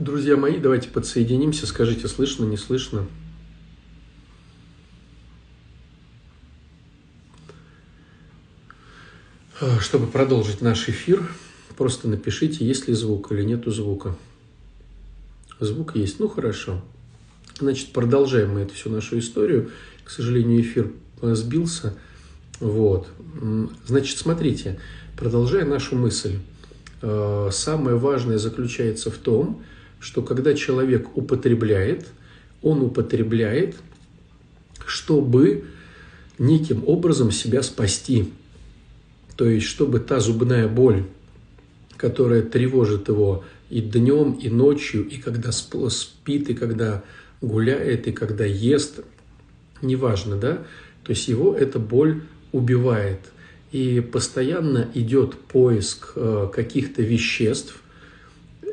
Друзья мои, давайте подсоединимся. Скажите, слышно, не слышно? Чтобы продолжить наш эфир, просто напишите, есть ли звук или нету звука. Звук есть, ну хорошо. Значит, продолжаем мы эту всю нашу историю. К сожалению, эфир сбился. Вот. Значит, смотрите, продолжая нашу мысль. Э, самое важное заключается в том, что когда человек употребляет, он употребляет, чтобы неким образом себя спасти. То есть, чтобы та зубная боль, которая тревожит его и днем, и ночью, и когда спит, и когда гуляет, и когда ест, неважно, да, то есть его эта боль убивает. И постоянно идет поиск э, каких-то веществ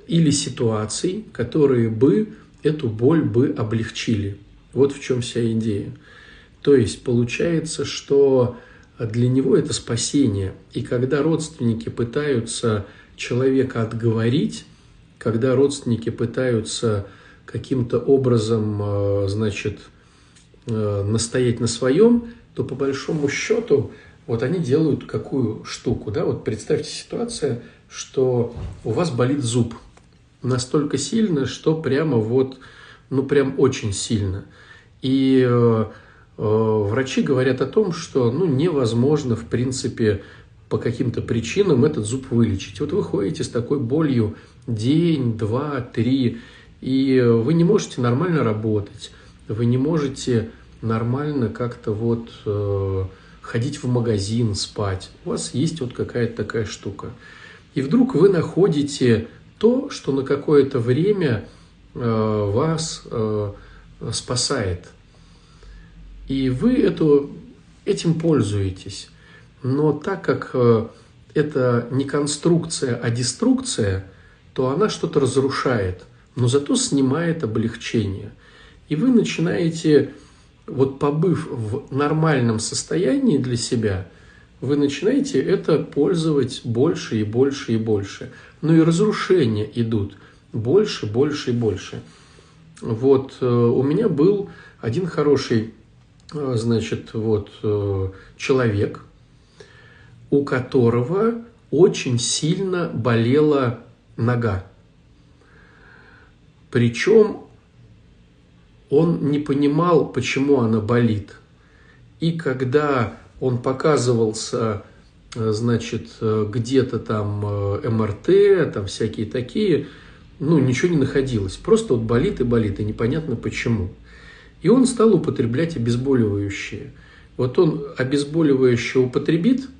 или ситуаций, которые бы эту боль бы облегчили. Вот в чем вся идея. То есть получается, что для него это спасение. И когда родственники пытаются человека отговорить, когда родственники пытаются каким-то образом, э, значит, э, настоять на своем, то по большому счету вот они делают какую штуку, да, вот представьте ситуация, что у вас болит зуб настолько сильно, что прямо вот, ну прям очень сильно. И э, э, врачи говорят о том, что ну невозможно в принципе по каким-то причинам этот зуб вылечить. Вот вы ходите с такой болью день, два, три, и вы не можете нормально работать, вы не можете нормально как-то вот э, ходить в магазин, спать. У вас есть вот какая-то такая штука. И вдруг вы находите то, что на какое-то время э, вас э, спасает. И вы эту, этим пользуетесь. Но так как э, это не конструкция, а деструкция, то она что-то разрушает, но зато снимает облегчение. И вы начинаете, вот побыв в нормальном состоянии для себя, вы начинаете это пользовать больше и больше и больше. Ну и разрушения идут больше, больше и больше. Вот э, у меня был один хороший, э, значит, вот человек, у которого очень сильно болела нога. Причем он не понимал, почему она болит. И когда он показывался, значит, где-то там э, МРТ, там всякие такие, ну, ничего не находилось. Просто вот болит и болит, и непонятно почему. И он стал употреблять обезболивающие. Вот он обезболивающее употребит –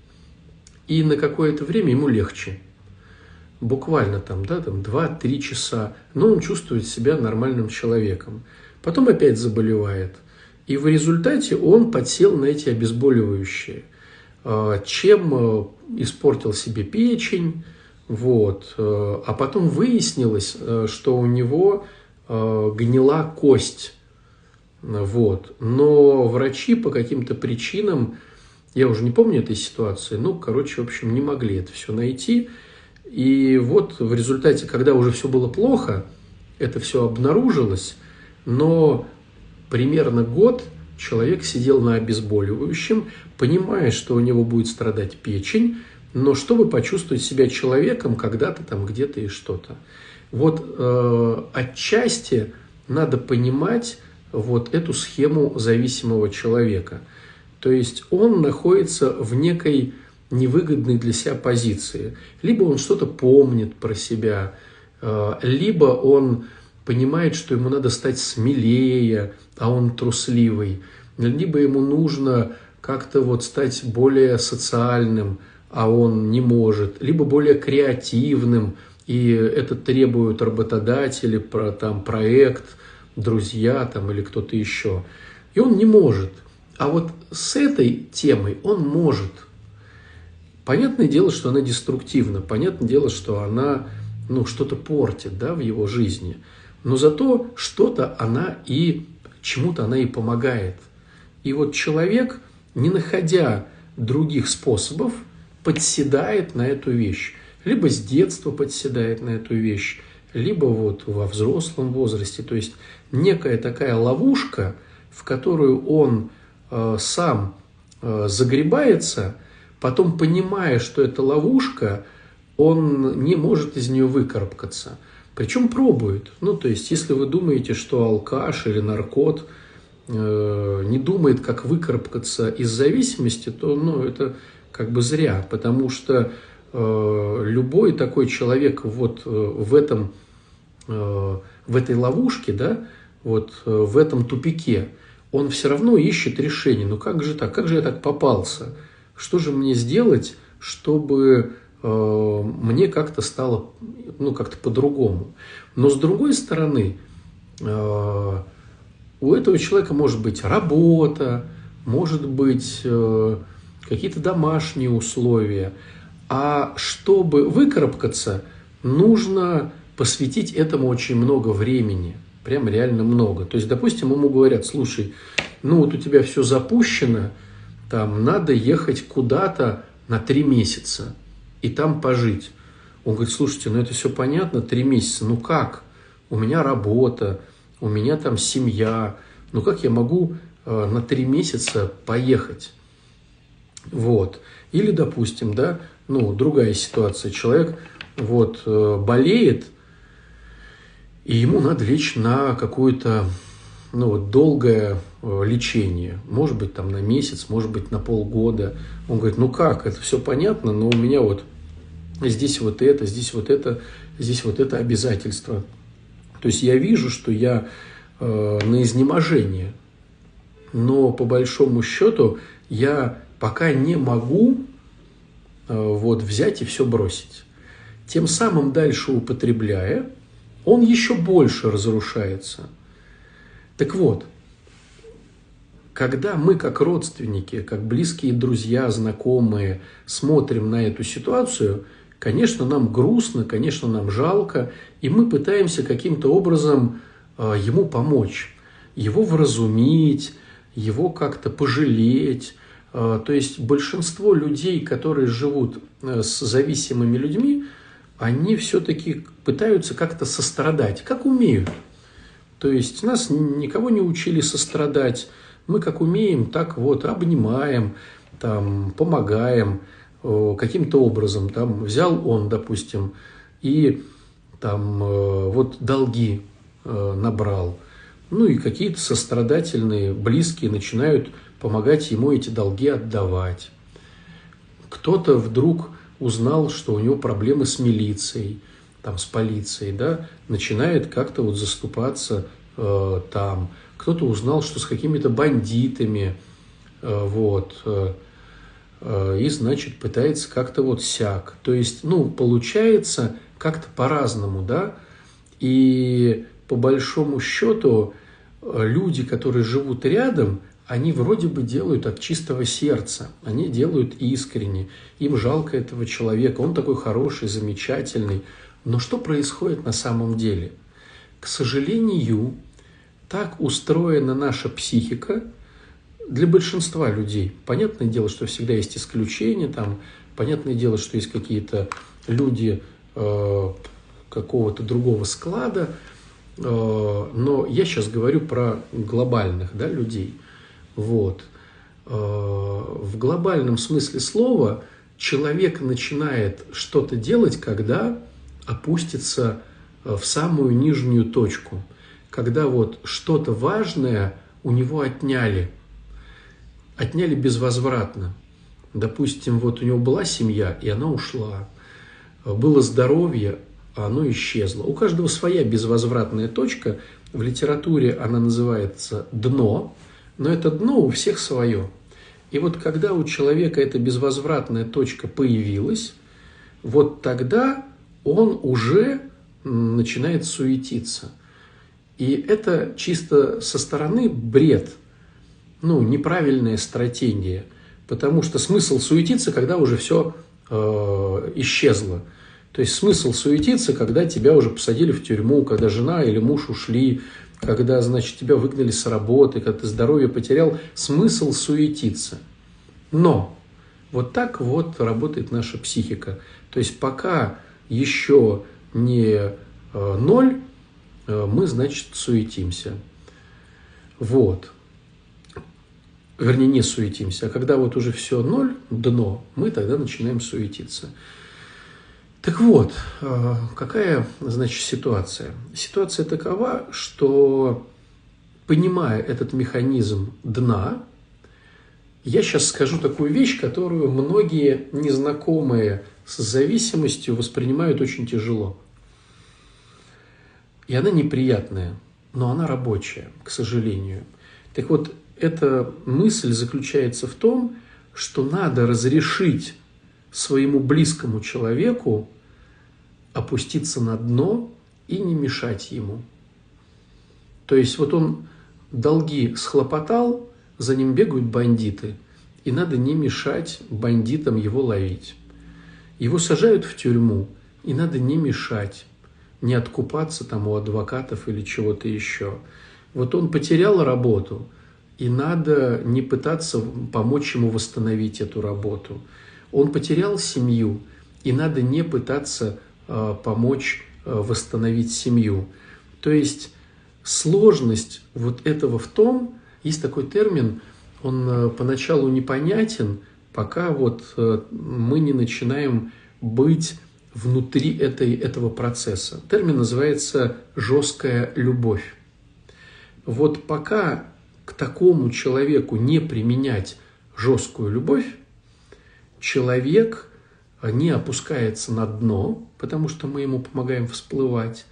и на какое-то время ему легче. Буквально там, да, там 2-3 часа, но он чувствует себя нормальным человеком. Потом опять заболевает. И в результате он подсел на эти обезболивающие, а, чем э, испортил себе печень, вот. Э, а потом выяснилось, э, что у него гнила кость. Вот. Но врачи по каким-то причинам я уже не помню этой ситуации, ну, короче, в общем, не могли это все найти. И вот в результате, когда уже все было плохо, это все обнаружилось, но примерно год человек сидел на обезболивающем, понимая, что у него будет страдать печень, но чтобы почувствовать себя человеком когда-то там где-то и что-то. Вот э, отчасти надо понимать вот эту схему зависимого человека – то есть он находится в некой невыгодной для себя позиции. Либо он что-то помнит про себя, э, либо он понимает, что ему надо стать смелее, а он трусливый, либо ему нужно как-то вот стать более социальным, а он не может, либо более креативным, и это требуют работодатели, про, там, проект, друзья там, или кто-то еще. И он не может – а вот с этой темой он может. Понятное дело, что она деструктивна, понятное дело, что она ну, что-то портит да, в его жизни. Но зато что-то она и чему-то она и помогает. И вот человек, не находя других способов, подседает на эту вещь. Либо с детства подседает на эту вещь, либо вот во взрослом возрасте. То есть некая такая ловушка, в которую он э, сам э, загребается, потом понимая, что это ловушка, он не может из нее выкарабкаться. Причем пробует. Ну, то есть, если вы думаете, что алкаш или наркот э, не думает, как выкарабкаться из зависимости, то ну, это как бы зря, потому что э, любой такой человек вот э, в этом э, в этой ловушке, да, вот э, в этом тупике, он все равно ищет решение. Ну как же так? Как же я так попался? Что же мне сделать, чтобы мне как-то стало, ну, как-то по-другому. Но с другой стороны, э, у этого человека может быть работа, может быть э, какие-то домашние условия. А чтобы выкарабкаться, нужно посвятить этому очень много времени. Прям реально много. То есть, допустим, ему говорят, слушай, ну вот у тебя все запущено, там надо ехать куда-то на три месяца и там пожить. Он говорит, слушайте, ну это все понятно, три месяца, ну как? У меня работа, у меня там семья, ну как я могу э, на три месяца поехать? Вот. Или, допустим, да, ну, другая ситуация, человек вот э, болеет, и ему надо лечь на какое-то ну, вот, долгое э, лечение, может быть, там на месяц, может быть, на полгода. Он говорит, ну как, это все понятно, но у меня вот здесь вот это, здесь вот это, здесь вот это обязательство. То есть я вижу, что я э, на изнеможение, но по большому счету я пока не могу э, вот взять и все бросить. Тем самым дальше употребляя, он еще больше разрушается. Так вот, когда мы как родственники, как близкие друзья, знакомые смотрим на эту ситуацию – Конечно, нам грустно, конечно, нам жалко, и мы пытаемся каким-то образом а, ему помочь, его вразумить, его как-то пожалеть. А, то есть большинство людей, которые живут э, с зависимыми людьми, они все-таки пытаются как-то сострадать, как умеют. То есть нас никого не учили сострадать. Мы как умеем, так вот обнимаем, там, помогаем – Э, каким-то образом там взял он, допустим, и там э, вот долги э, набрал. Ну и какие-то сострадательные, близкие начинают помогать ему эти долги отдавать. Кто-то вдруг узнал, что у него проблемы с милицией, там, с полицией, да, начинает как-то вот заступаться э, там. Кто-то узнал, что с какими-то бандитами, э, вот, э, Э, и, значит, пытается как-то вот сяк. То есть, ну, получается как-то по-разному, да, и по большому счету э, люди, которые живут рядом, они вроде бы делают от чистого сердца, они делают искренне, им жалко этого человека, он такой хороший, замечательный. Но что происходит на самом деле? К сожалению, так устроена наша психика – для большинства людей. Понятное дело, что всегда есть исключения, там, понятное дело, что есть какие-то люди э, какого-то другого склада, э, но я сейчас говорю про глобальных да, людей. Вот. Э, в глобальном смысле слова человек начинает что-то делать, когда опустится в самую нижнюю точку, когда вот что-то важное у него отняли – отняли безвозвратно. Допустим, вот у него была семья, и она ушла. Было здоровье, а оно исчезло. У каждого своя безвозвратная точка. В литературе она называется «дно», но это дно у всех свое. И вот когда у человека эта безвозвратная точка появилась, вот тогда он уже начинает суетиться. И это чисто со стороны бред – ну, неправильная стратегия. Потому что смысл суетиться, когда уже все э, исчезло. То есть смысл суетиться, когда тебя уже посадили в тюрьму, когда жена или муж ушли, когда, значит, тебя выгнали с работы, когда ты здоровье потерял. Смысл суетиться. Но вот так вот работает наша психика. То есть пока еще не э, ноль, э, мы, значит, суетимся. Вот. Вернее, не суетимся. А когда вот уже все ноль, дно, мы тогда начинаем суетиться. Так вот, э, какая, значит, ситуация? Ситуация такова, что, понимая этот механизм дна, я сейчас скажу такую вещь, которую многие незнакомые с зависимостью воспринимают очень тяжело. И она неприятная, но она рабочая, к сожалению. Так вот, эта мысль заключается в том, что надо разрешить своему близкому человеку опуститься на дно и не мешать ему. То есть вот он долги схлопотал, за ним бегают бандиты, и надо не мешать бандитам его ловить. Его сажают в тюрьму, и надо не мешать, не откупаться там у адвокатов или чего-то еще. Вот он потерял работу, и надо не пытаться помочь ему восстановить эту работу. Он потерял семью, и надо не пытаться э, помочь э, восстановить семью. То есть сложность вот этого в том, есть такой термин, он э, поначалу непонятен, пока вот э, мы не начинаем быть внутри этой, этого процесса. Термин называется «жесткая любовь». Вот пока к такому человеку не применять жесткую любовь, человек не опускается на дно, потому что мы ему помогаем всплывать,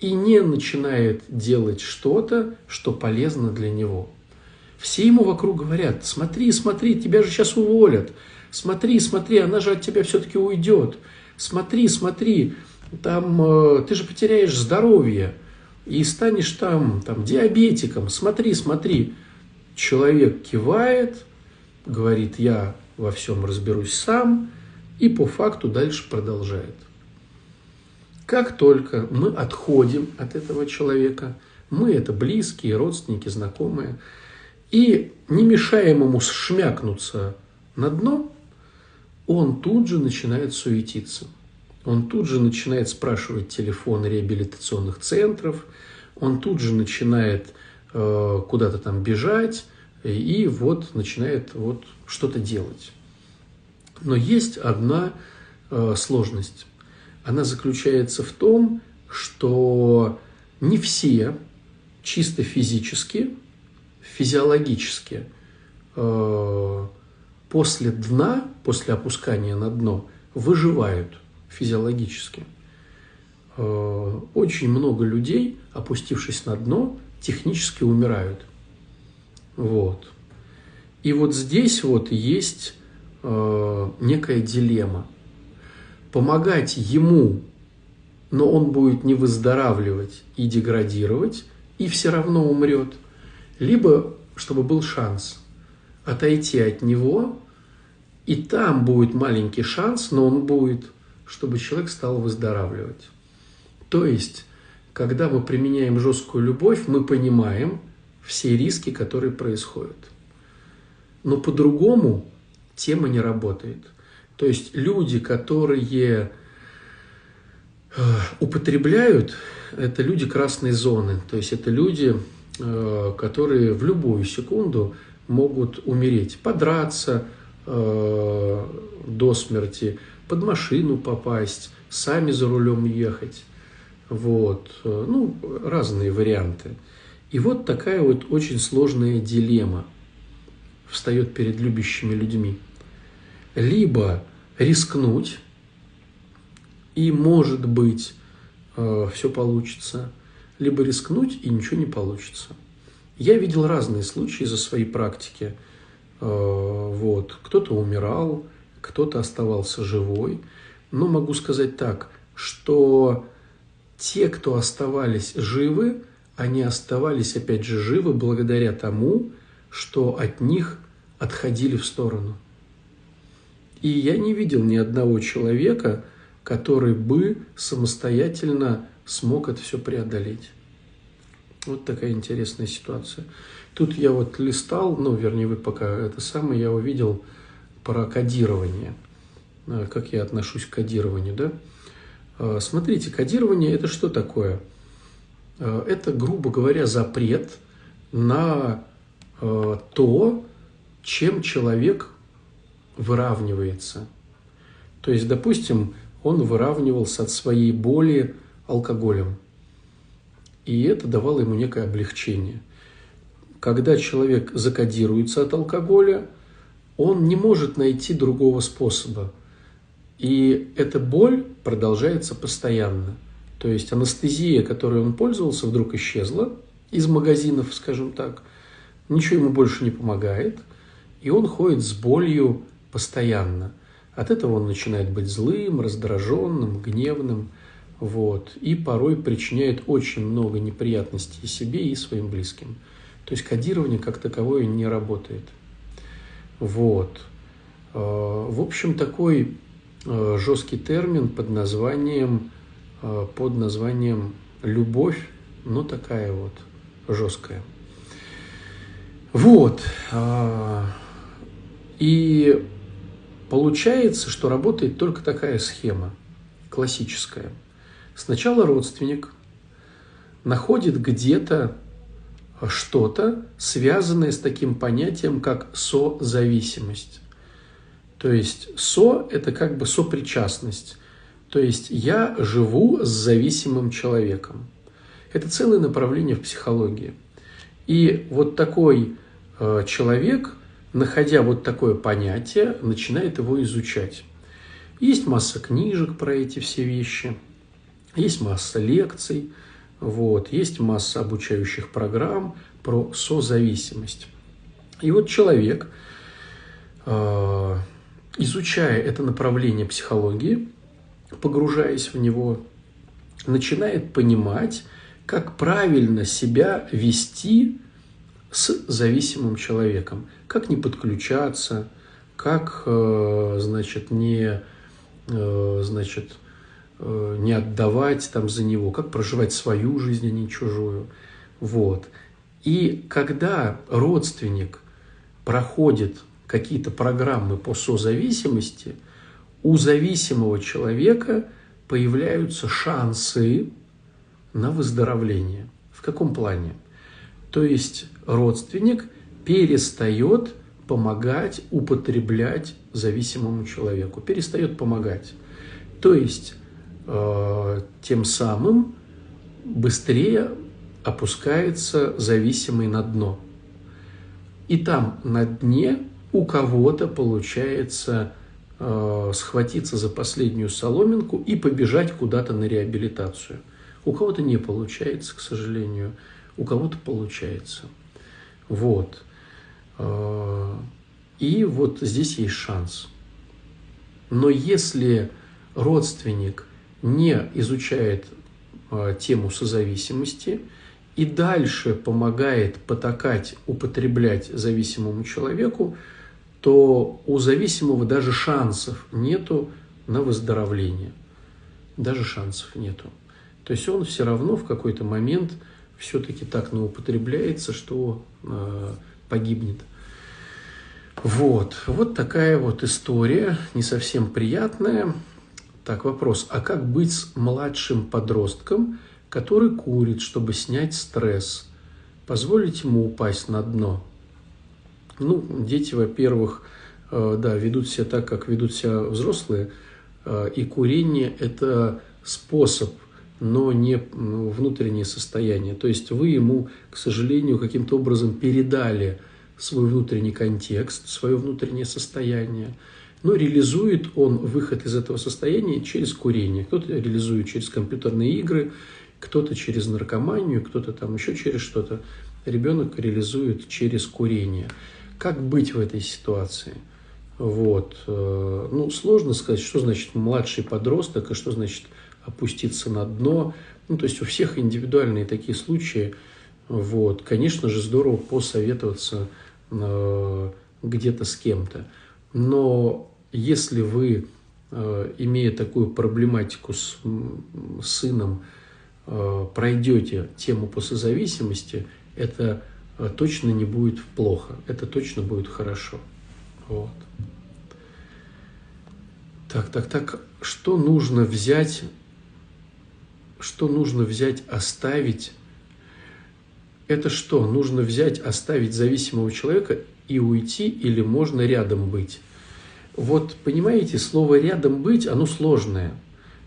и не начинает делать что-то, что полезно для него. Все ему вокруг говорят, смотри, смотри, тебя же сейчас уволят, смотри, смотри, она же от тебя все-таки уйдет, смотри, смотри, там э, ты же потеряешь здоровье и станешь там, там диабетиком, смотри, смотри. Человек кивает, говорит, я во всем разберусь сам, и по факту дальше продолжает. Как только мы отходим от этого человека, мы это близкие, родственники, знакомые, и не мешаем ему шмякнуться на дно, он тут же начинает суетиться. Он тут же начинает спрашивать телефоны реабилитационных центров, он тут же начинает э, куда-то там бежать и вот начинает вот что-то делать. Но есть одна э, сложность. Она заключается в том, что не все чисто физически, физиологически э, после дна, после опускания на дно, выживают физиологически. Э, очень много людей, опустившись на дно, технически умирают. Вот. И вот здесь вот есть э, некая дилемма. Помогать ему, но он будет не выздоравливать и деградировать, и все равно умрет. Либо, чтобы был шанс отойти от него и там будет маленький шанс, но он будет, чтобы человек стал выздоравливать. То есть, когда мы применяем жесткую любовь, мы понимаем все риски, которые происходят. Но по-другому тема не работает. То есть люди, которые э, употребляют, это люди красной зоны. То есть это люди, которые в любую секунду могут умереть, подраться, э, до смерти, под машину попасть, сами за рулем ехать. Вот. Ну, разные варианты. И вот такая вот очень сложная дилемма встает перед любящими людьми. Либо рискнуть, и, может быть, э, все получится, либо рискнуть, и ничего не получится. Я видел разные случаи за свои практики – Э, вот. Кто-то умирал, кто-то оставался живой. Но могу сказать так, что те, кто оставались живы, они оставались, опять же, живы благодаря тому, что от них отходили в сторону. И я не видел ни одного человека, который бы самостоятельно смог это все преодолеть. Вот такая интересная ситуация. Тут я вот листал, ну, вернее, вы пока это самое, я увидел про кодирование. Э, как я отношусь к кодированию, да? Смотрите, кодирование – это что такое? Это, грубо говоря, запрет на то, чем человек выравнивается. То есть, допустим, он выравнивался от своей боли алкоголем. И это давало ему некое облегчение. Когда человек закодируется от алкоголя, он не может найти другого способа. И эта боль продолжается постоянно. То есть анестезия, которой он пользовался, вдруг исчезла из магазинов, скажем так. Ничего ему больше не помогает. И он ходит с болью постоянно. От этого он начинает быть злым, раздраженным, гневным – вот, и порой причиняет очень много неприятностей себе и своим близким. То есть кодирование как таковое не работает. Вот. А, в общем, такой а, жесткий термин под названием, а, под названием любовь, но такая вот жесткая. Вот. И получается, что работает только такая схема, классическая – Сначала родственник находит где-то что-то, связанное с таким понятием, как созависимость. То есть со – это как бы сопричастность. То есть я живу с зависимым человеком. Это целое направление в психологии. И вот такой э, человек, находя вот такое понятие, начинает его изучать. Есть масса книжек про эти все вещи – есть масса лекций, вот, есть масса обучающих программ про созависимость. И вот человек, э, изучая это направление психологии, погружаясь в него, начинает понимать, как правильно себя вести с зависимым человеком, как не подключаться, как, э, значит, не, э, значит, не отдавать там за него, как проживать свою жизнь, а не чужую. Вот. И когда родственник проходит какие-то программы по созависимости, у зависимого человека появляются шансы на выздоровление. В каком плане? То есть родственник перестает помогать употреблять зависимому человеку, перестает помогать. То есть Э, тем самым быстрее опускается зависимый на дно. И там на дне у кого-то получается э, схватиться за последнюю соломинку и побежать куда-то на реабилитацию. У кого-то не получается, к сожалению, у кого-то получается. Вот. Э, и вот здесь есть шанс. Но если родственник – не изучает э, тему созависимости и дальше помогает потакать, употреблять зависимому человеку, то у зависимого даже шансов нету на выздоровление. Даже шансов нету. То есть он все равно в какой-то момент все-таки так наупотребляется, что э, погибнет. Вот, вот такая вот история, не совсем приятная. Так, вопрос. А как быть с младшим подростком, который курит, чтобы снять стресс? Позволить ему упасть на дно? Ну, дети, во-первых, э, да, ведут себя так, как ведут себя взрослые, э, и курение – это способ, но не внутреннее состояние. То есть вы ему, к сожалению, каким-то образом передали свой внутренний контекст, свое внутреннее состояние – но реализует он выход из этого состояния через курение. Кто-то реализует через компьютерные игры, кто-то через наркоманию, кто-то там еще через что-то. Ребенок реализует через курение. Как быть в этой ситуации? Вот. Э, ну, сложно сказать, что значит младший подросток, и что значит опуститься на дно. Ну, то есть у всех индивидуальные такие случаи. Вот. Конечно же, здорово посоветоваться э, где-то с кем-то. Но если вы, э, имея такую проблематику с сыном, э, пройдете тему по созависимости, это э, точно не будет плохо, это точно будет хорошо. Вот. Так, так, так, что нужно взять что нужно взять, оставить. Это что? Нужно взять, оставить зависимого человека и уйти, или можно рядом быть? Вот понимаете, слово «рядом быть», оно сложное.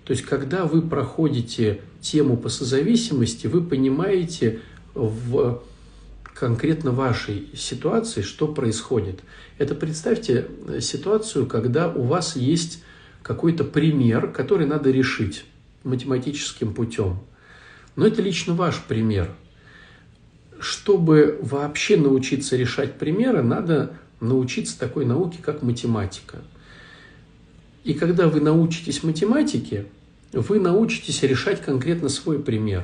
То есть, когда вы проходите тему по созависимости, вы понимаете в конкретно вашей ситуации, что происходит. Это представьте ситуацию, когда у вас есть какой-то пример, который надо решить математическим путем. Но это лично ваш пример. Чтобы вообще научиться решать примеры, надо научиться такой науке, как математика. И когда вы научитесь математике, вы научитесь решать конкретно свой пример.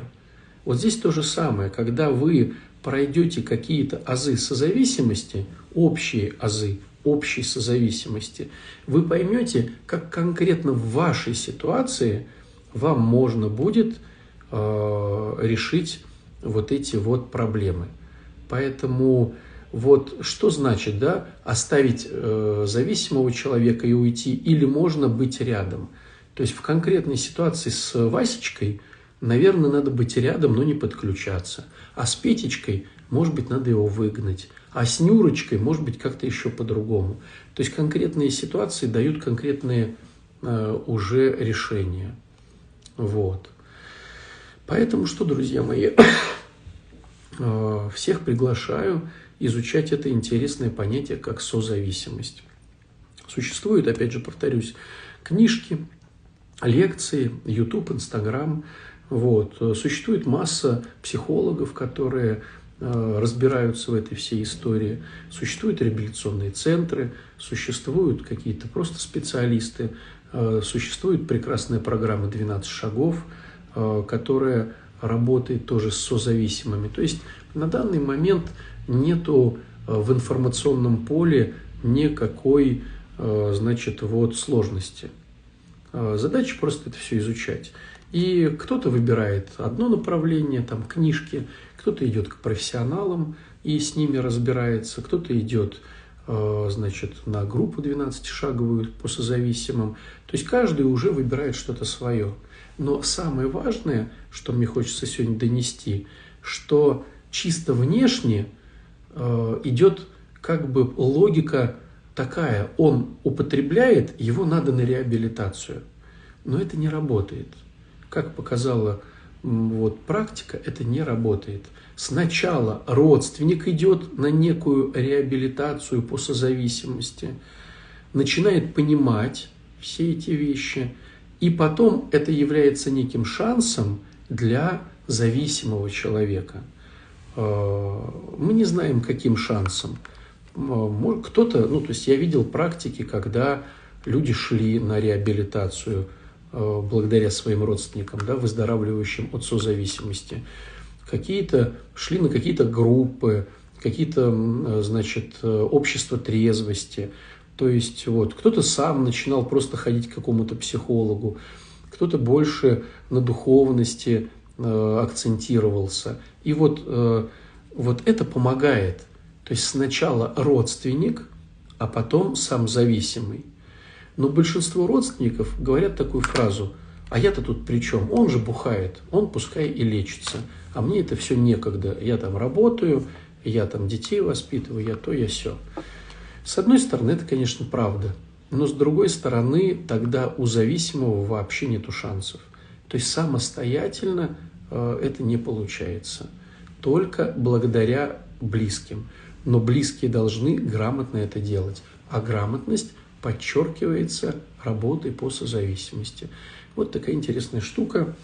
Вот здесь то же самое, когда вы пройдете какие-то азы созависимости, общие азы общей созависимости, вы поймете, как конкретно в вашей ситуации вам можно будет э, решить вот эти вот проблемы. Поэтому вот что значит, да, оставить э, зависимого человека и уйти, или можно быть рядом. То есть в конкретной ситуации с Васечкой, наверное, надо быть рядом, но не подключаться. А с Петечкой, может быть, надо его выгнать. А с Нюрочкой, может быть, как-то еще по-другому. То есть конкретные ситуации дают конкретные э, уже решения. Вот. Поэтому что, друзья мои, э, всех приглашаю изучать это интересное понятие, как созависимость. Существуют, опять же, повторюсь, книжки, лекции, YouTube, Instagram. Вот. Существует масса психологов, которые э, разбираются в этой всей истории. Существуют реабилитационные центры, существуют какие-то просто специалисты, э, существует прекрасная программа «12 шагов», э, которая работает тоже с созависимыми. То есть на данный момент нету э, в информационном поле никакой, э, значит, вот сложности. Э, задача просто это все изучать. И кто-то выбирает одно направление, там книжки, кто-то идет к профессионалам и с ними разбирается, кто-то идет значит, на группу 12-шаговую по созависимым. То есть каждый уже выбирает что-то свое. Но самое важное, что мне хочется сегодня донести, что чисто внешне – идет как бы логика такая, он употребляет, его надо на реабилитацию. Но это не работает. Как показала вот, практика, это не работает. Сначала родственник идет на некую реабилитацию по созависимости, начинает понимать все эти вещи, и потом это является неким шансом для зависимого человека – Э, мы не знаем, каким шансом. Кто-то, ну, то есть я видел практики, когда люди шли на реабилитацию э, благодаря своим родственникам, да, выздоравливающим от созависимости. Какие-то шли на какие-то группы, какие-то, значит, общества трезвости. То есть вот кто-то сам начинал просто ходить к какому-то психологу, кто-то больше на духовности Э, акцентировался. И вот, э, вот это помогает. То есть сначала родственник, а потом сам зависимый. Но большинство родственников говорят такую фразу, а я-то тут при чем? Он же бухает, он пускай и лечится. А мне это все некогда. Я там работаю, я там детей воспитываю, я то, я все. С одной стороны, это, конечно, правда. Но с другой стороны, тогда у зависимого вообще нету шансов. То есть самостоятельно это не получается. Только благодаря близким. Но близкие должны грамотно это делать. А грамотность подчеркивается работой по созависимости. Вот такая интересная штука.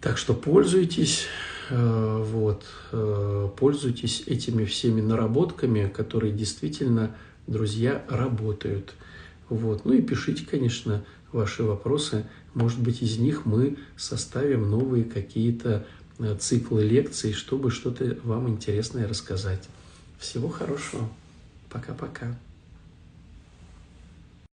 Так что пользуйтесь, э, вот, э, пользуйтесь этими всеми наработками, которые действительно, друзья, работают. Вот. Ну и пишите, конечно, ваши вопросы. Может быть, из них мы составим новые какие-то э, циклы лекций, чтобы что-то вам интересное рассказать. Всего хорошего. Пока-пока.